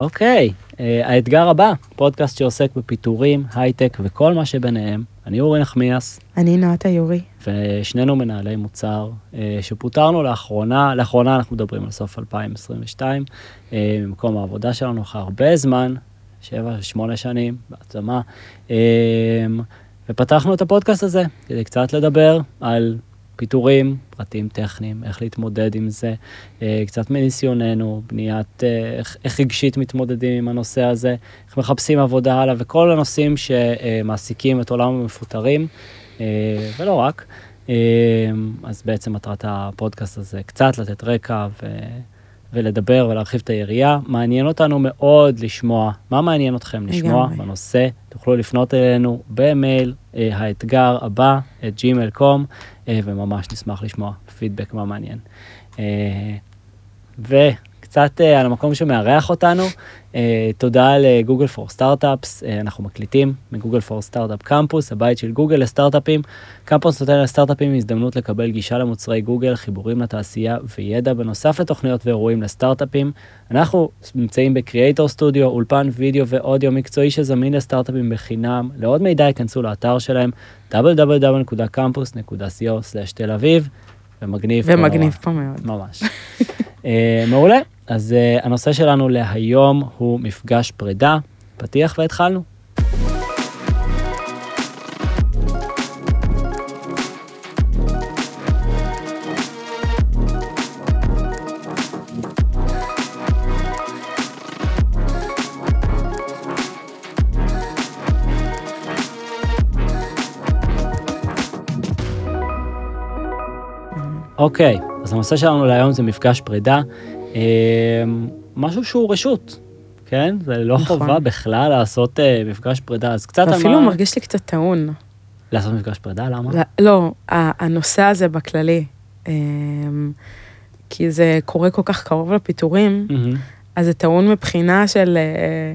אוקיי, אה, האתגר הבא, פודקאסט שעוסק בפיטורים, הייטק וכל מה שביניהם. אני אורי נחמיאס, אני נועתה יורי. ושנינו מנהלי מוצר אה, שפוטרנו לאחרונה, לאחרונה אנחנו מדברים על סוף 2022, אה, ממקום העבודה שלנו אחרי הרבה זמן, 7-8 שנים בהעצמה, ופתחנו את הפודקאסט הזה כדי קצת לדבר על פיטורים, פרטים טכניים, איך להתמודד עם זה, אה, קצת מניסיוננו, בניית, אה, איך, איך רגשית מתמודדים עם הנושא הזה, איך מחפשים עבודה הלאה, וכל הנושאים שמעסיקים את עולם המפוטרים, אה, ולא רק. אז בעצם מטרת הפודקאסט הזה קצת לתת רקע ו... ולדבר ולהרחיב את היריעה. מעניין אותנו מאוד לשמוע, מה מעניין אתכם לשמוע בנושא? תוכלו לפנות אלינו במייל, אה, האתגר הבא, את gmail.com, אה, וממש נשמח לשמוע פידבק מה מעניין. אה, וקצת אה, על המקום שמארח אותנו, אה, תודה ל Google for Startups, אנחנו מקליטים מ Google for Startups Campus, הבית של גוגל לסטארט-אפים. קמפוס נותן לסטארט-אפים הזדמנות לקבל גישה למוצרי גוגל, חיבורים לתעשייה וידע בנוסף לתוכניות ואירועים לסטארט-אפים. אנחנו נמצאים ב Creator Studio, אולפן וידאו ואודיו מקצועי שזמין לסטארט-אפים בחינם. לעוד מידע היכנסו לאתר שלהם www.campus.co/תל אביב. ומגניב, ומגניב פה, מאוד. ממש. uh, מעולה. אז uh, הנושא שלנו להיום הוא מפגש פרידה, פתיח והתחלנו. אוקיי, אז הנושא שלנו להיום זה מפגש פרידה. אמ, משהו שהוא רשות, כן? זה לא נכון. חובה בכלל לעשות אה, מפגש פרידה, אז קצת... אפילו מה... מרגיש לי קצת טעון. לעשות מפגש פרידה? למה? לא, לא הנושא הזה בכללי, אמ, כי זה קורה כל כך קרוב לפיטורים, mm-hmm. אז זה טעון מבחינה של... אה,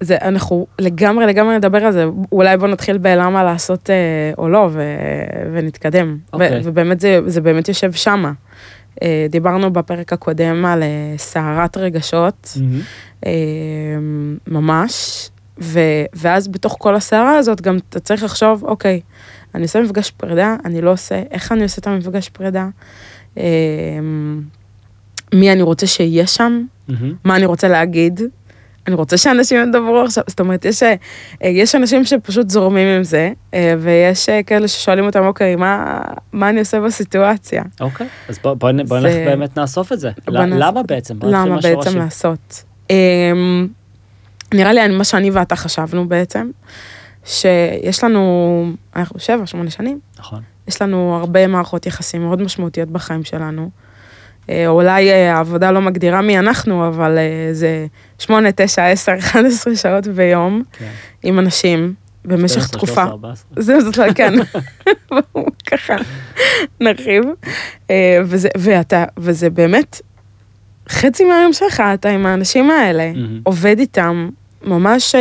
זה, אנחנו לגמרי לגמרי נדבר על זה, אולי בוא נתחיל בלמה לעשות אה, או לא, ו, ונתקדם. Okay. ו, אוקיי. ובאמת זה, זה באמת יושב שמה. אה, דיברנו בפרק הקודם על אה, סערת רגשות, mm-hmm. ממש, ו, ואז בתוך כל הסערה הזאת גם אתה צריך לחשוב, אוקיי, אני עושה מפגש פרידה, אני לא עושה, איך אני עושה את המפגש פרידה, מי אני רוצה שיהיה שם, mm-hmm. מה אני רוצה להגיד, אני רוצה שאנשים ידברו עכשיו, זאת אומרת, יש, אה, יש אנשים שפשוט זורמים עם זה, אה, ויש אה, כאלה ששואלים אותם, אוקיי, מה, מה אני עושה בסיטואציה? אוקיי, אז בוא, בוא, בוא זה... נלך באמת נאסוף את זה. למה נס... בעצם? למה בעצם לעשות? אמ, נראה לי מה שאני ואתה חשבנו בעצם, שיש לנו, אנחנו שבע, שמונה שנים. נכון. יש לנו הרבה מערכות יחסים מאוד משמעותיות בחיים שלנו. אה, אולי אה, העבודה לא מגדירה מי אנחנו, אבל אה, זה 8, 9, 10, 11 שעות ביום כן. עם אנשים במשך 12, תקופה. 13, 14. זה, זאת כן, ככה נרחיב. וזה, ואתה, וזה באמת, חצי מהיום שלך אתה עם האנשים האלה, mm-hmm. עובד איתם, ממש...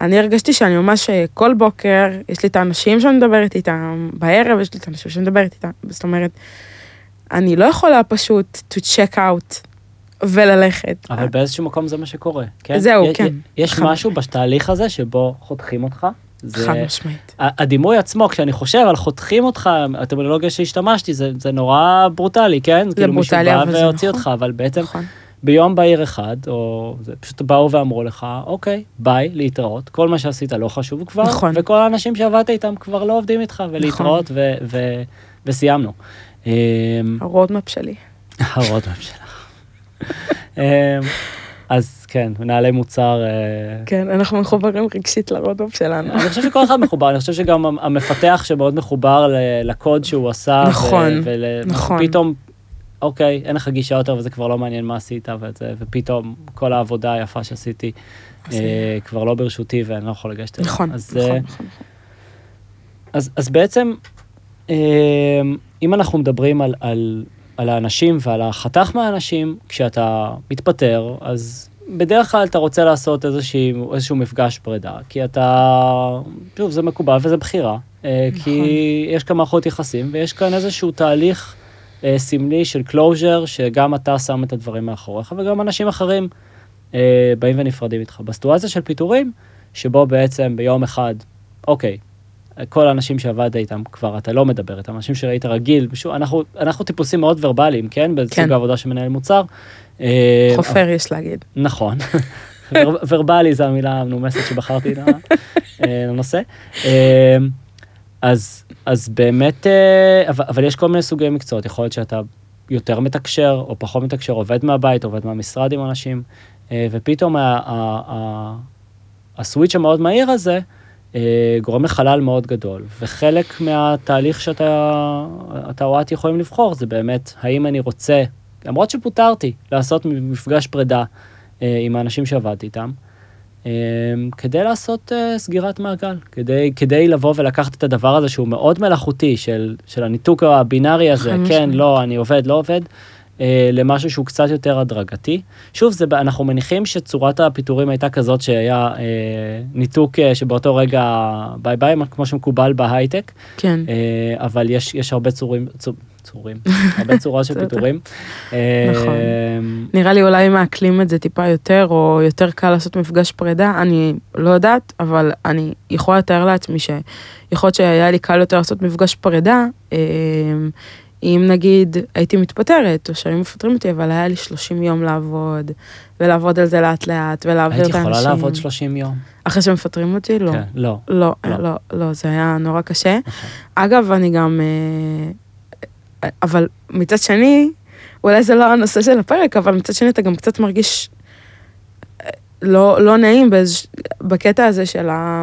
אני הרגשתי שאני ממש כל בוקר, יש לי את האנשים שאני מדברת איתם, בערב יש לי את האנשים שאני מדברת איתם, זאת אומרת, אני לא יכולה פשוט to check out וללכת. אבל באיזשהו מקום זה מה שקורה, כן? זהו, כן. יש. משהו בתהליך הזה שבו חותכים אותך? חד משמעית. הדימוי עצמו, כשאני חושב על חותכים אותך, הטרמינולוגיה שהשתמשתי, זה, זה נורא ברוטלי, כן? זה כאילו ברוטלי, אבל זה נכון. מישהו בא והוציא אותך, אבל בעצם נכון. ביום בהיר אחד, או זה פשוט באו ואמרו לך, אוקיי, ביי, להתראות, כל מה שעשית לא חשוב כבר, נכון. וכל האנשים שעבדת איתם כבר לא עובדים איתך, ולהתראות, נכון. ו- ו- וסיימנו. ה roadmap שלי. ה roadmap שלך. אז כן, מנהלי מוצר. אה, כן, אנחנו מחוברים רגשית ל roadmap שלנו. אני חושב שכל אחד מחובר, אני חושב שגם המפתח שמאוד מחובר לקוד שהוא עשה. נכון, נכון. ופתאום, אוקיי, אין לך גישה יותר וזה כבר לא מעניין מה עשית, וזה, ופתאום כל העבודה היפה שעשיתי אה, כבר לא ברשותי ואני לא יכול לגשת אליה. נכון, נכון, אה, נכון. אז בעצם, אמ, אם אנחנו מדברים על, על, על האנשים ועל החתך מהאנשים, כשאתה מתפטר, אז בדרך כלל אתה רוצה לעשות איזשהו, איזשהו מפגש פרידה, כי אתה, שוב, זה מקובל וזה בחירה, אה, נכון. כי יש כאן מערכות יחסים ויש כאן איזשהו תהליך אה, סמלי של closure, שגם אתה שם את הדברים מאחוריך וגם אנשים אחרים אה, באים ונפרדים איתך. בסיטואציה של פיטורים, שבו בעצם ביום אחד, אוקיי, כל האנשים שעבדת איתם כבר אתה לא מדבר איתם, אנשים שראית רגיל, שוב, אנחנו, אנחנו טיפוסים מאוד ורבליים, כן? בסוג כן. העבודה של מנהל מוצר. אה, חופר יש להגיד. נכון. ור- ורבלי זה המילה המנומסת שבחרתי לנושא. אז, אז באמת, אה, אבל, אבל יש כל מיני סוגי מקצועות, יכול להיות שאתה יותר מתקשר או פחות מתקשר, עובד מהבית, עובד מהמשרד עם אנשים, אה, ופתאום ה- ה- ה- הסוויץ' המאוד מהיר הזה אה, גורם לחלל מאוד גדול, וחלק מהתהליך שאתה אתה או את יכולים לבחור זה באמת, האם אני רוצה, למרות שפוטרתי, לעשות מפגש פרידה עם האנשים שעבדתי איתם, כדי לעשות אה, סגירת מעגל, כדי, כדי לבוא ולקחת את הדבר הזה שהוא מאוד מלאכותי, של, של הניתוק הבינארי הזה, כן. לא, אני עובד, לא עובד, אה, למשהו שהוא קצת יותר הדרגתי. שוב, זה, אנחנו מניחים שצורת הפיטורים הייתה כזאת שהיה אה, ניתוק אה, שבאותו רגע ביי ביי, כמו שמקובל בהייטק, כן. אה, אבל יש, יש הרבה צורים, צור, צורים, הרבה צורות של. פיטורים. אה, נכון. נראה לי אולי מעכלים את זה טיפה יותר, או יותר קל לעשות מפגש פרידה, אני לא יודעת, אבל אני יכולה לתאר לעצמי שיכול להיות שהיה לי קל יותר לעשות מפגש פרידה, אה, אם נגיד הייתי מתפטרת, או שהיו מפטרים אותי, אבל היה לי 30 יום לעבוד, ולעבוד על זה לאט לאט, ולהעביר את האנשים. יכולה לעבוד 30 יום. אחרי שמפטרים אותי? לא. כן, לא. לא, לא. לא, לא, זה היה נורא קשה. נכון. אגב, אני גם... אבל מצד שני, אולי זה לא הנושא של הפרק, אבל מצד שני אתה גם קצת מרגיש אה, לא, לא נעים באיז, בקטע הזה של ה...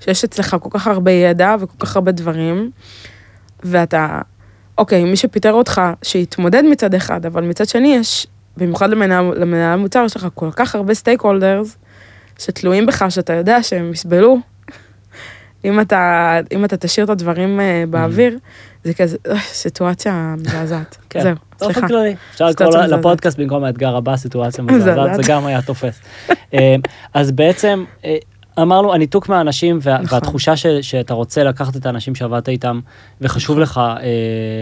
שיש אצלך כל כך הרבה ידע וכל כך הרבה דברים, ואתה, אוקיי, מי שפיטר אותך, שיתמודד מצד אחד, אבל מצד שני יש, במיוחד למנהל, המוצר, יש לך כל כך הרבה סטייק הולדרס, שתלויים בך, שאתה יודע שהם יסבלו. אם אתה, אם אתה תשאיר את הדברים אה, באוויר, זה כזה, אה, סיטואציה מזעזעת. כן. זהו, באופן סליחה. כללי. אפשר לקרוא. לפודקאסט במקום האתגר הבא, סיטואציה מזעזעת, זה. גם היה תופס. אה, אז בעצם, אה, אמרנו, הניתוק מהאנשים, וה- נכון. והתחושה ש- שאתה רוצה לקחת את האנשים שעבדת איתם, וחשוב לך אה,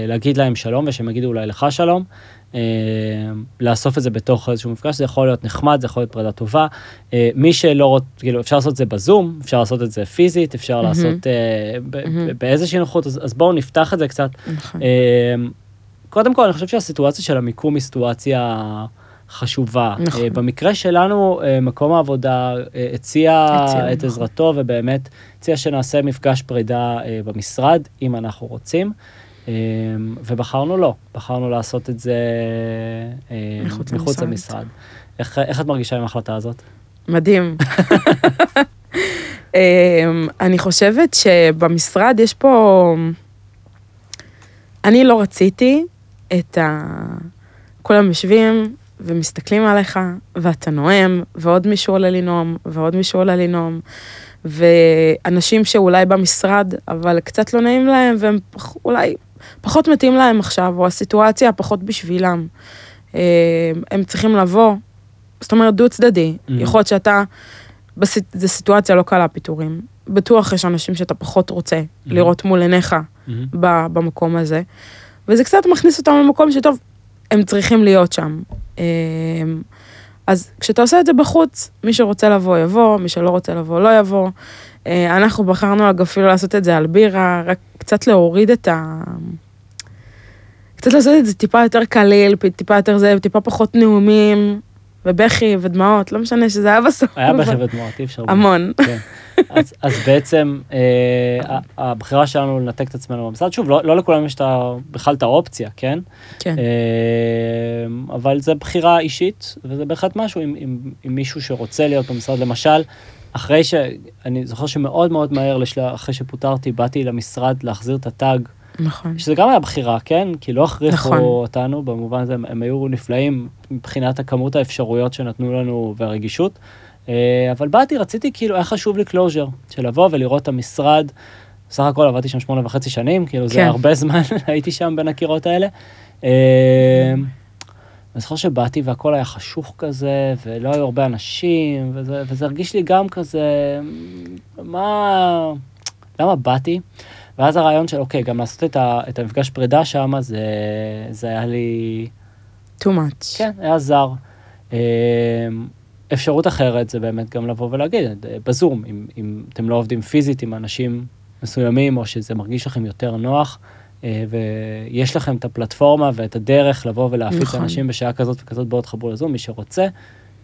להגיד להם שלום, ושהם יגידו אולי לך שלום. אה, לאסוף את זה בתוך איזשהו מפגש, זה יכול להיות נחמד, זה יכול להיות פרידה טובה. אה, מי שלא רוצה, כאילו, אפשר לעשות את זה בזום, אפשר לעשות את זה פיזית, אפשר מהמם. לעשות. ב- באיזושהי נוחות, אז אז בואו נפתח את זה קצת. נכון. קודם כל, אני חושב שהסיטואציה של המיקום היא סיטואציה חשובה. נכון. במקרה שלנו, מקום העבודה הציע הציע, את נכון. עזרתו, ובאמת הציע שנעשה מפגש פרידה במשרד, אם אנחנו רוצים. אה, ובחרנו לא, בחרנו לעשות את זה אה, מחוץ מחוץ למשרד. איך, איך את מרגישה עם ההחלטה הזאת? מדהים. אמ, אני חושבת שבמשרד יש פה... אני לא רציתי את ה... כולם יושבים ומסתכלים עליך, ואתה נואם, ועוד מישהו עולה לנאום, ועוד מישהו עולה לנאום, ואנשים שאולי במשרד, אבל קצת לא נעים להם, והם אולי פחות מתאים להם עכשיו, או הסיטואציה פחות בשבילם. אמ, הם צריכים לבוא, זאת אומרת דו צדדי. Mhm. יכול להיות שאתה, בס... זו סיטואציה לא קלה, פיטורים. בטוח יש אנשים שאתה פחות רוצה לראות מול עיניך. ב- במקום הזה. וזה קצת מכניס אותם למקום שטוב, הם צריכים להיות שם. אמ, אז כשאתה עושה את זה בחוץ, מי שרוצה לבוא יבוא, מי שלא רוצה לבוא לא יבוא. אה, אנחנו בחרנו אגב אפילו לעשות את זה על בירה, רק קצת להוריד את ה... קצת לעשות את זה טיפה יותר קליל, טיפה יותר זה, טיפה פחות נאומים, ובכי ודמעות, לא משנה שזה היה בסוף. היה בכי ודמעות, אי אפשר. המון. כן. אז, אז בעצם אה, הבחירה שלנו לנתק את עצמנו במשרד, שוב, לא, לא לכולם יש את ה- בכלל את האופציה, כן? כן. אה, אבל זה בחירה אישית, וזה בהחלט משהו עם, עם, עם מישהו שרוצה להיות במשרד. למשל, אחרי ש... אני זוכר שמאוד מאוד מהר, לשלה, אחרי שפוטרתי, באתי למשרד להחזיר את הטאג, נכון. שזה גם היה בחירה, כן? כי לא הכריחו נכון. אותנו, במובן הזה הם, הם היו נפלאים מבחינת הכמות האפשרויות שנתנו לנו והרגישות. אה, אבל באתי, רציתי כאילו, היה חשוב לי closure, של לבוא ולראות את המשרד. סך הכל עבדתי שם שמונה וחצי שנים, כאילו זה כן. הרבה זמן הייתי שם בין הקירות האלה. אני זוכר שבאתי והכל היה חשוך כזה, ולא היו הרבה אנשים, וזה, וזה הרגיש לי גם כזה, מה, למה באתי? ואז הרעיון של, אוקיי, גם לעשות את, ה, את המפגש פרידה שם, זה, זה היה לי, too much. כן, היה זר. אה, אפשרות אחרת זה באמת גם לבוא ולהגיד, בזום, אם, אם אתם לא עובדים פיזית עם אנשים מסוימים, או שזה מרגיש לכם יותר נוח, ויש לכם את הפלטפורמה ואת הדרך לבוא ולהפיץ נכון. אנשים בשעה כזאת וכזאת, בואו תחברו לזום, מי שרוצה,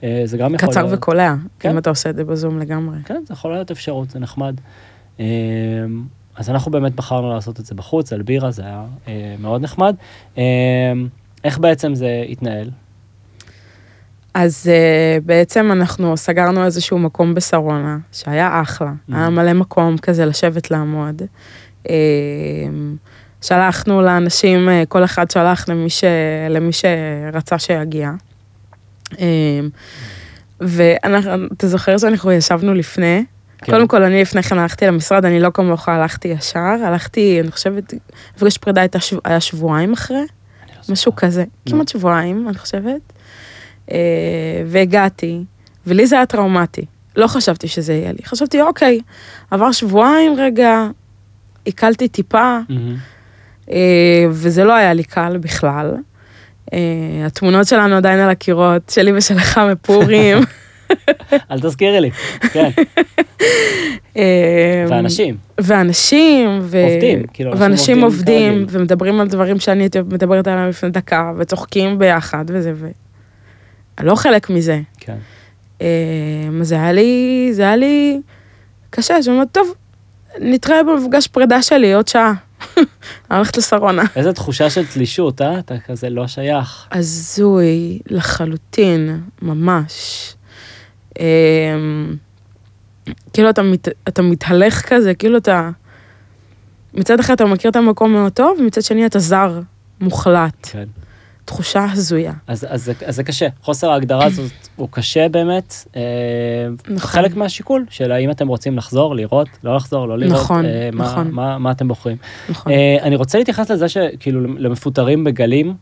אה, זה גם יכול קצר להיות... וקולע, כן. אם אתה עושה את זה בזום לגמרי. כן, זה יכול להיות אפשרות, זה נחמד. אה, אז אנחנו באמת בחרנו לעשות את זה בחוץ, על בירה, זה היה אה, מאוד נחמד. אה, איך בעצם זה התנהל? אז uh, בעצם אנחנו סגרנו איזשהו מקום בשרונה, שהיה אחלה, Mhm. היה מלא מקום כזה לשבת לעמוד. Uh, שלחנו לאנשים, uh, כל אחד שלח למי, ש... למי שרצה שיגיע. Uh, ואתה זוכר שאנחנו ישבנו לפני? כן. קודם כל, אני לפני כן הלכתי למשרד, אני לא כמוך הלכתי ישר, הלכתי, אני חושבת, מפגש פרידה הייתה שב... היה שבועיים אחרי. לא. משהו כזה, כמעט שבועיים, אני חושבת. אה, והגעתי, ולי זה היה טראומטי. לא חשבתי שזה יהיה לי. חשבתי, אוקיי, עבר שבועיים רגע, עיכלתי טיפה, מהמם. אה, וזה לא היה לי קל בכלל. אה, התמונות שלנו עדיין על הקירות, שלי ושלך מפורים. אל תזכירי לי, כן, אה, ואנשים, ואנשים, ו... עובדים, כאילו, אנשים ואנשים עובדים עובדים. ומדברים על דברים שאני הייתי מדברת עליהם לפני דקה, וצוחקים ביחד וזה, ו... אני לא חלק מזה. כן. זה היה לי, זה היה לי קשה, אז אני אומרת, טוב, נתראה במפגש פרידה שלי עוד שעה. אני הולכת לשרונה. איזה תחושה של תלישות, אה? אתה כזה לא שייך. הזוי לחלוטין, ממש. אה, כאילו אתה, מת, אתה מתהלך כזה, כאילו אתה... מצד אחד אתה מכיר את המקום מאוד טוב, ומצד שני אתה זר, מוחלט. כן. תחושה הזויה. אז, אז, אז זה קשה, חוסר ההגדרה הזאת הוא קשה באמת, אה, נכון. חלק מהשיקול של האם אתם רוצים לחזור, לראות, לא לחזור, לא לראות, נכון, אה, מה, נכון. מה, מה אתם בוחרים. נכון. אה, אני רוצה להתייחס לזה שכאילו למפוטרים בגלים,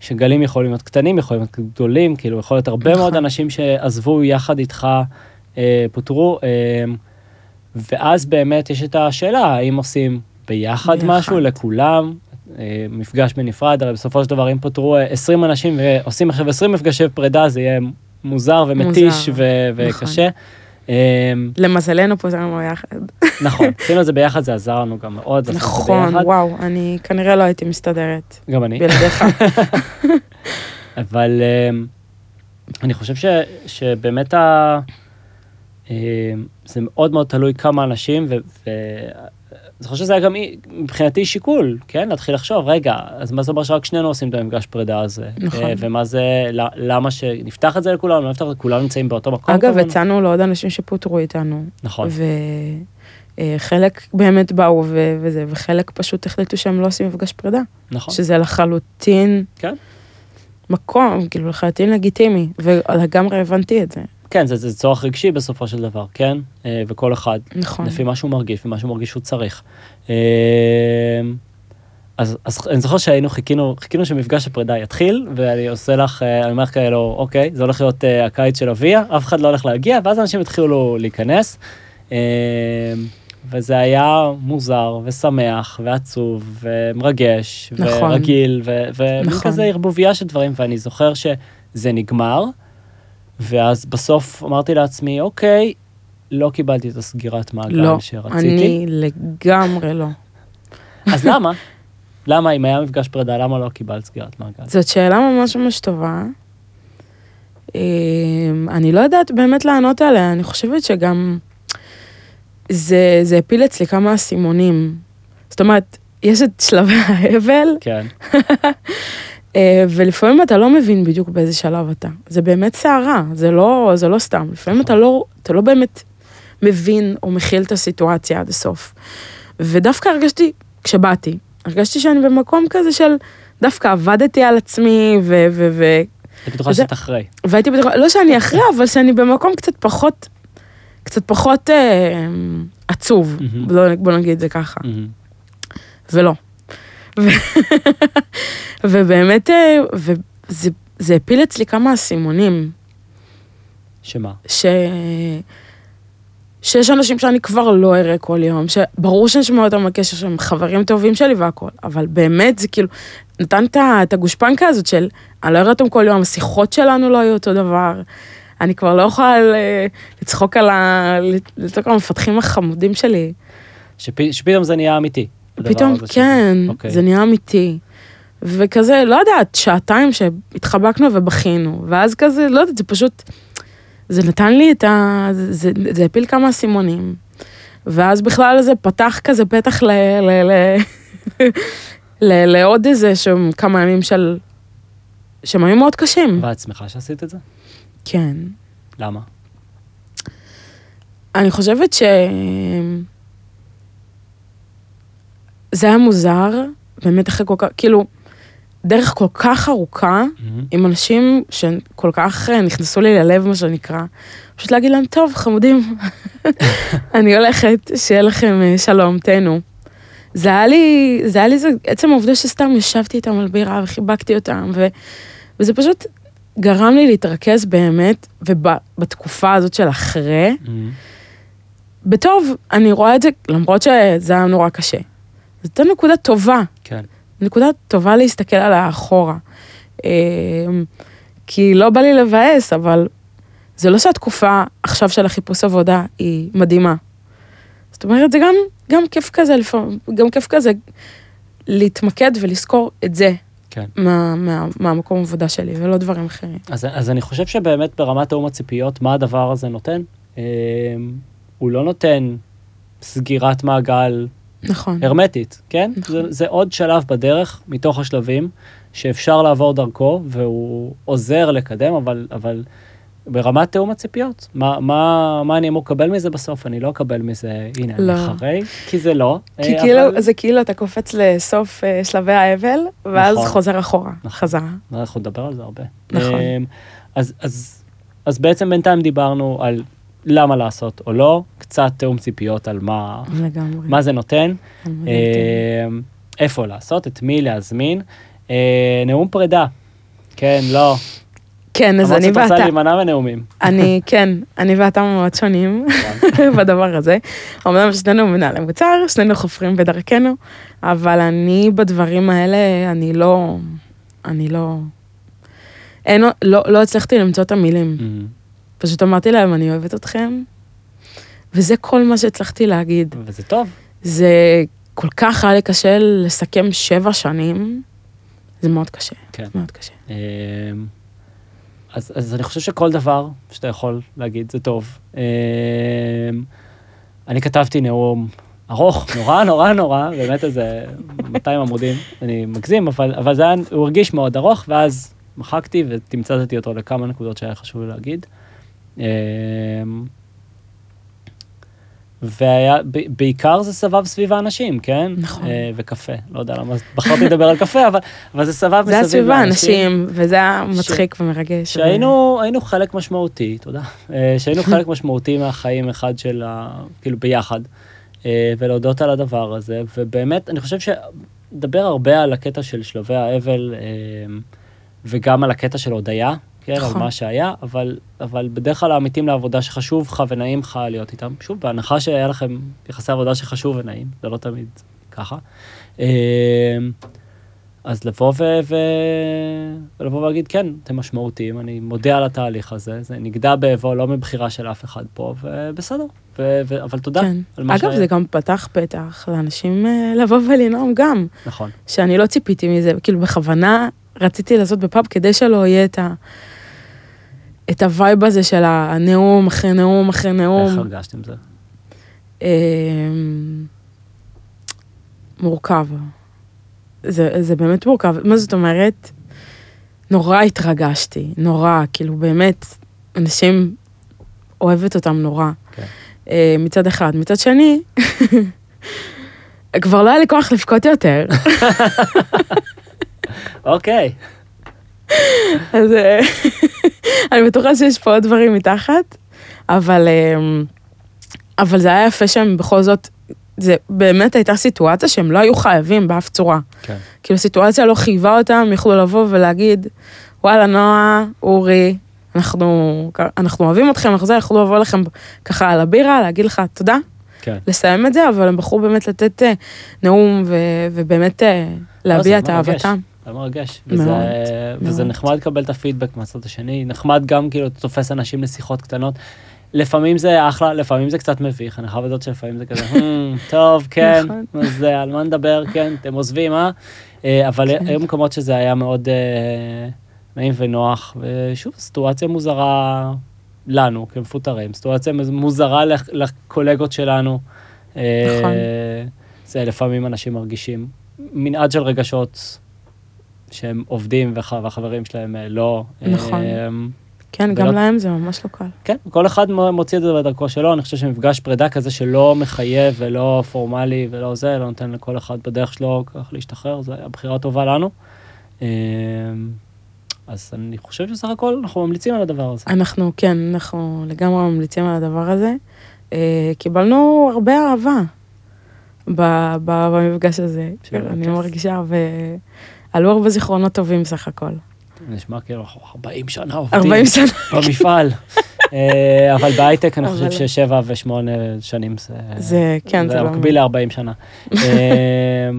שגלים יכולים להיות קטנים, יכולים להיות גדולים, כאילו יכול להיות הרבה נכון. מאוד אנשים שעזבו יחד איתך, אה, פוטרו, אה, ואז באמת יש את השאלה, האם עושים ביחד ביחד. משהו לכולם, מפגש בנפרד, הרי בסופו של דבר אם פוטרו אה, 20 אנשים ועושים עכשיו 20 מפגשי פרידה, זה יהיה מוזר ומתיש מוזר, ו- נכון. וקשה. אה, למזלנו פה זה היה יחד. נכון, עשינו את זה ביחד, זה עזר לנו גם מאוד. נכון, ביחד. וואו, אני כנראה לא הייתי מסתדרת גם אני. בלעדיך. אבל אני חושב ש, שבאמת ה... אמ, זה מאוד מאוד תלוי כמה אנשים, ו... אני חושב שזה היה גם מבחינתי שיקול, כן? להתחיל לחשוב, רגע, אז מה זה אומר שרק שנינו עושים את המפגש פרידה הזה? נכון. אה, ומה זה, למה שנפתח את זה לכולם, לא נפתח את זה, כולם נמצאים באותו מקום. אגב. הצענו לעוד אנשים שפוטרו איתנו. נכון, וחלק באמת באו ו- וזה, וחלק פשוט החליטו שהם לא עושים מפגש פרידה. נכון. שזה לחלוטין כן. מקום, כאילו לחלוטין לגיטימי, ולגמרי הבנתי את זה. כן, זה, זה צורך רגשי בסופו של דבר, כן? אה, וכל אחד נכון. לפי מה שהוא מרגיש ומה שהוא מרגיש שהוא צריך. אה, אז, אז אני זוכר שהיינו, חיכינו, חיכינו שמפגש הפרידה יתחיל, ואני עושה לך, אה, אני אומר לך כאלו, אוקיי, זה הולך להיות אה, הקיץ של אביה, אף אחד לא הולך להגיע, ואז אנשים התחילו להיכנס. אה, וזה היה מוזר ושמח ועצוב ומרגש נכון. ורגיל ומין נכון. כזה ערבוביה של דברים ואני זוכר שזה נגמר ואז בסוף אמרתי לעצמי אוקיי לא קיבלתי את הסגירת מעגל לא, שרציתי אני לגמרי לא. אז למה? למה אם היה מפגש פרידה למה לא קיבלת סגירת מעגל? זאת שאלה ממש ממש טובה. אמ, אני לא יודעת באמת לענות עליה, אני חושבת שגם זה, זה הפיל אצלי כמה אסימונים. זאת אומרת, יש את שלבי האבל, כן, ולפעמים אתה לא מבין בדיוק באיזה שלב אתה. זה באמת סערה, זה לא, זה לא סתם. לפעמים. אתה לא, אתה לא באמת מבין או מכיל את הסיטואציה עד הסוף. ודווקא הרגשתי, כשבאתי, הרגשתי שאני במקום כזה של, דווקא עבדתי על עצמי, ו... ו, ו אני בטוחה שאת אחרי. והייתי בטוחה, לא שאני אחרי, אבל שאני במקום קצת פחות, קצת פחות אה, עצוב, מהמם. בוא, נגיד את זה ככה. מהמם. ולא. ובאמת, אה, וזה זה הפיל אצלי כמה אסימונים, שמה? ש... שיש אנשים שאני כבר לא אראה כל יום, שברור שאני אשמע אותם בקשר שהם חברים טובים שלי והכל, אבל באמת זה כאילו, נתן את הגושפנקה הזאת של, אני לא אראה אותם כל יום, השיחות שלנו לא היו אותו דבר, אני כבר לא יכולה לצחוק על ה... לצחוק על המפתחים החמודים שלי. שפ- שפתאום זה נהיה אמיתי. פתאום, כן, אוקיי. זה נהיה אמיתי. וכזה, לא יודעת, שעתיים שהתחבקנו ובכינו, ואז כזה, לא יודעת, זה פשוט, זה נתן לי את ה... זה, זה, זה הפיל כמה אסימונים. ואז בכלל זה פתח כזה פתח ל... ל, ל, ל לעוד איזה שהם כמה ימים של... שהם היו מאוד קשים. ואת שמחה שעשית את זה? כן. למה? אני חושבת ש... זה היה מוזר, באמת אחרי כל כך, כאילו, דרך כל כך ארוכה, מהמם. עם אנשים שכל כך אה, נכנסו לי ללב, מה שנקרא, פשוט להגיד להם, טוב, חמודים, אני הולכת, שיהיה לכם אה, שלום, תהנו. זה היה לי, זה היה לי זה, עצם העובדה שסתם ישבתי איתם על בירה וחיבקתי אותם, ו, וזה פשוט גרם לי להתרכז באמת, ובתקופה הזאת של אחרי, מהמם. בטוב, אני רואה את זה, למרות שזה היה נורא קשה. זאת נקודה טובה, כן. נקודה טובה להסתכל עליה אחורה. אמ, כי לא בא לי לבאס, אבל זה לא שהתקופה עכשיו של החיפוש עבודה היא מדהימה. זאת אומרת, זה גם, גם כיף כזה לפעמים, גם כיף כזה להתמקד ולזכור את זה כן. מה, מה, מהמקום עבודה שלי, ולא דברים אחרים. אז, אז אני חושב שבאמת ברמת תאום הציפיות, מה הדבר הזה נותן? אה, הוא לא נותן סגירת מעגל נכון. הרמטית, כן? נכון. זה, זה עוד שלב בדרך, מתוך השלבים, שאפשר לעבור דרכו, והוא עוזר לקדם, אבל, אבל ברמת תאום הציפיות, מה, מה, מה אני אמור לקבל מזה בסוף? אני לא אקבל מזה, הנה, לא. אני אחרי, כי זה לא. כי אה, כאילו, אבל- זה כאילו אתה קופץ לסוף אה, שלבי האבל, ואז נכון. חוזר אחורה, נכון. חזרה. אנחנו נדבר על זה הרבה. נכון. אמ, אז, אז, אז בעצם בינתיים דיברנו על למה לעשות או לא, קצת תאום ציפיות על מה, לגמרי. מה זה נותן. אמ, איפה לעשות, את מי להזמין. אה, נאום פרידה. כן, לא. כן, אז אני למרות שאת רוצה ואתה, להימנע מנאומים. אני, כן, אני ואתה מאוד שונים בדבר הזה. אמנם שנינו מנהלי מוצר, שנינו חופרים בדרכנו, אבל אני בדברים האלה, אני לא, אני לא, אין, לא, לא הצלחתי למצוא את המילים. אמ, פשוט אמרתי להם, אני אוהבת אתכם, וזה כל מה שהצלחתי להגיד. וזה טוב. זה כל כך היה לי קשה לסכם שבע שנים, זה מאוד קשה, כן. מאוד קשה. אמ, אז, אז אני חושב שכל דבר שאתה יכול להגיד זה טוב. אמ, אני כתבתי נאום ארוך, נורא נורא נורא, באמת איזה 200 עמודים, אני מגזים, אבל, אבל זה היה, הוא הרגיש מאוד ארוך, ואז מחקתי ותמצתתי אותו לכמה נקודות שהיה חשוב להגיד. אמ, והיה, בעיקר זה סבב סביב האנשים, כן? נכון. אה, וקפה, לא יודע למה בחרתי לדבר על קפה, אבל, אבל זה סבב זה היה מסביב סביב לאנשים. האנשים, וזה היה מצחיק ומרגש. שהיינו היינו חלק משמעותי, תודה, אה, שהיינו חלק משמעותי מהחיים אחד של ה... כאילו ביחד, אה, ולהודות על הדבר הזה, ובאמת, אני חושב שדבר הרבה על הקטע של שלבי האבל, וגם על הקטע של הודיה, כן, על נכון. מה שהיה, אבל, אבל בדרך כלל העמיתים לעבודה שחשוב לך ונעים לך להיות איתם, שוב, בהנחה שהיה לכם יחסי עבודה שחשוב ונעים, זה לא תמיד ככה. אה, אז לבוא ו... ו... ולבוא ולהגיד, כן, אתם משמעותיים, אני מודה על התהליך הזה, זה נגדע באבו, לא מבחירה של אף אחד פה, ובסדר, ו... ו... אבל תודה כן. על מה אגב, שהיה. זה גם פתח פתח לאנשים אה, לבוא ולנאום גם, נכון, שאני לא ציפיתי מזה, כאילו בכוונה רציתי לעשות בפאב כדי שלא יהיה את ה... את ה vibe הזה של הנאום אחרי נאום אחרי נאום. איך הרגשת עם זה? אמ, מורכב. זה, זה באמת מורכב. מה זאת אומרת? נורא התרגשתי, נורא, כאילו באמת, אנשים אוהבת אותם נורא. כן. אה, מצד אחד. מצד שני, כבר לא היה לי כוח לבכות יותר. אוקיי, אז אה, אני בטוחה שיש פה עוד דברים מתחת, אבל, אה, אבל זה היה יפה שהם בכל זאת, זה באמת הייתה סיטואציה שהם לא היו חייבים באף צורה. כן, כאילו סיטואציה לא חייבה אותם, יכלו לבוא ולהגיד, וואלה, נועה, אורי, אנחנו, אנחנו אוהבים אתכם, אנחנו זה, יכלו לבוא לכם ככה על הבירה, להגיד לך תודה, כן. לסיים את זה, אבל הם בחרו באמת לתת אה, נאום ו, ובאמת אה, להביע זה את. אהבתם. זה מרגש. מאוד, וזה, מאוד. וזה נחמד לקבל את הפידבק מהצד השני, נחמד גם כאילו אתה תופס אנשים לשיחות קטנות. לפעמים זה אחלה, לפעמים זה קצת מביך, אני חייב לדעת שלפעמים זה כזה, "Hmm, טוב, כן, נכון. אז אה, על מה נדבר, כן, אתם עוזבים, אה? אה, אבל כן. היו מקומות שזה היה מאוד אה, נעים ונוח, ושוב, סיטואציה מוזרה לנו כמפוטרים, סיטואציה מוזרה לק- לקולגות שלנו. אה, נכון. זה לפעמים אנשים מרגישים מנעד של רגשות שהם עובדים והח- והחברים שלהם אה, לא. נכון. אה, כן, גם ולא- להם זה ממש לא קל. כן, כל אחד מו- מוציא את זה בדרכו שלו, אני חושב שמפגש פרידה כזה שלא מחייב ולא פורמלי ולא זה, לא נותן לכל אחד בדרך שלו כך להשתחרר, זו הבחירה הטובה לנו. אה, אז אני חושב שסך הכל אנחנו ממליצים על הדבר הזה. אנחנו, כן, אנחנו לגמרי ממליצים על הדבר הזה. קיבלנו הרבה אהבה במפגש הזה. בסדר, אני. מרגישה, ועלו הרבה זיכרונות טובים סך הכל. נשמע כאילו אנחנו 40 שנה עובדים 40 שנה. במפעל. אה, אבל בהייטק אני חושב ששבע ושמונה שנים זה... זה, כן, זה זה לא... מקביל ל-40 שנה. אה,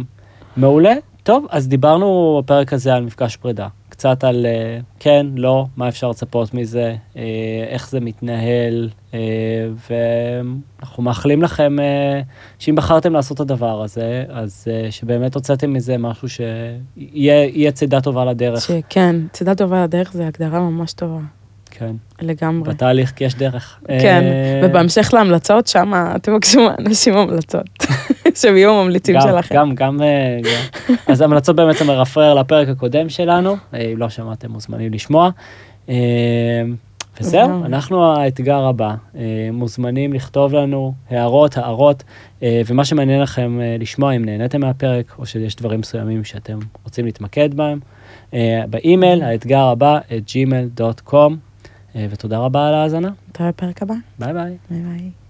מעולה. טוב, אז דיברנו בפרק הזה על מפגש פרידה. קצת על אה, כן, לא, מה אפשר לצפות מזה, איך זה מתנהל, ואנחנו מאחלים לכם אה, שאם בחרתם לעשות את הדבר הזה, אז אה, שבאמת הוצאתם מזה משהו שיהיה יהיה צידה טובה לדרך. שכן, צידה טובה לדרך זה הגדרה ממש טובה, כן, לגמרי. בתהליך, כי יש דרך. כן, אה, ובהמשך להמלצות, שם תבקשו מאנשים המלצות, שהם יהיו ממליצים גם, שלכם. גם, גם, אה, גם. אז המלצות באמת זה מרפרר לפרק הקודם שלנו, אה, אם לא שמעתם מוזמנים לשמוע. וזהו. אנחנו האתגר הבא, אה, מוזמנים לכתוב לנו הערות, הערות, אה, ומה שמעניין לכם אה, לשמוע, אם נהניתם מהפרק, או שיש דברים מסוימים שאתם רוצים להתמקד בהם, באימייל, האתגר הבא, את gmail.com, ותודה רבה על ההאזנה, נתראה בפרק הבא, ביי ביי. ביי ביי.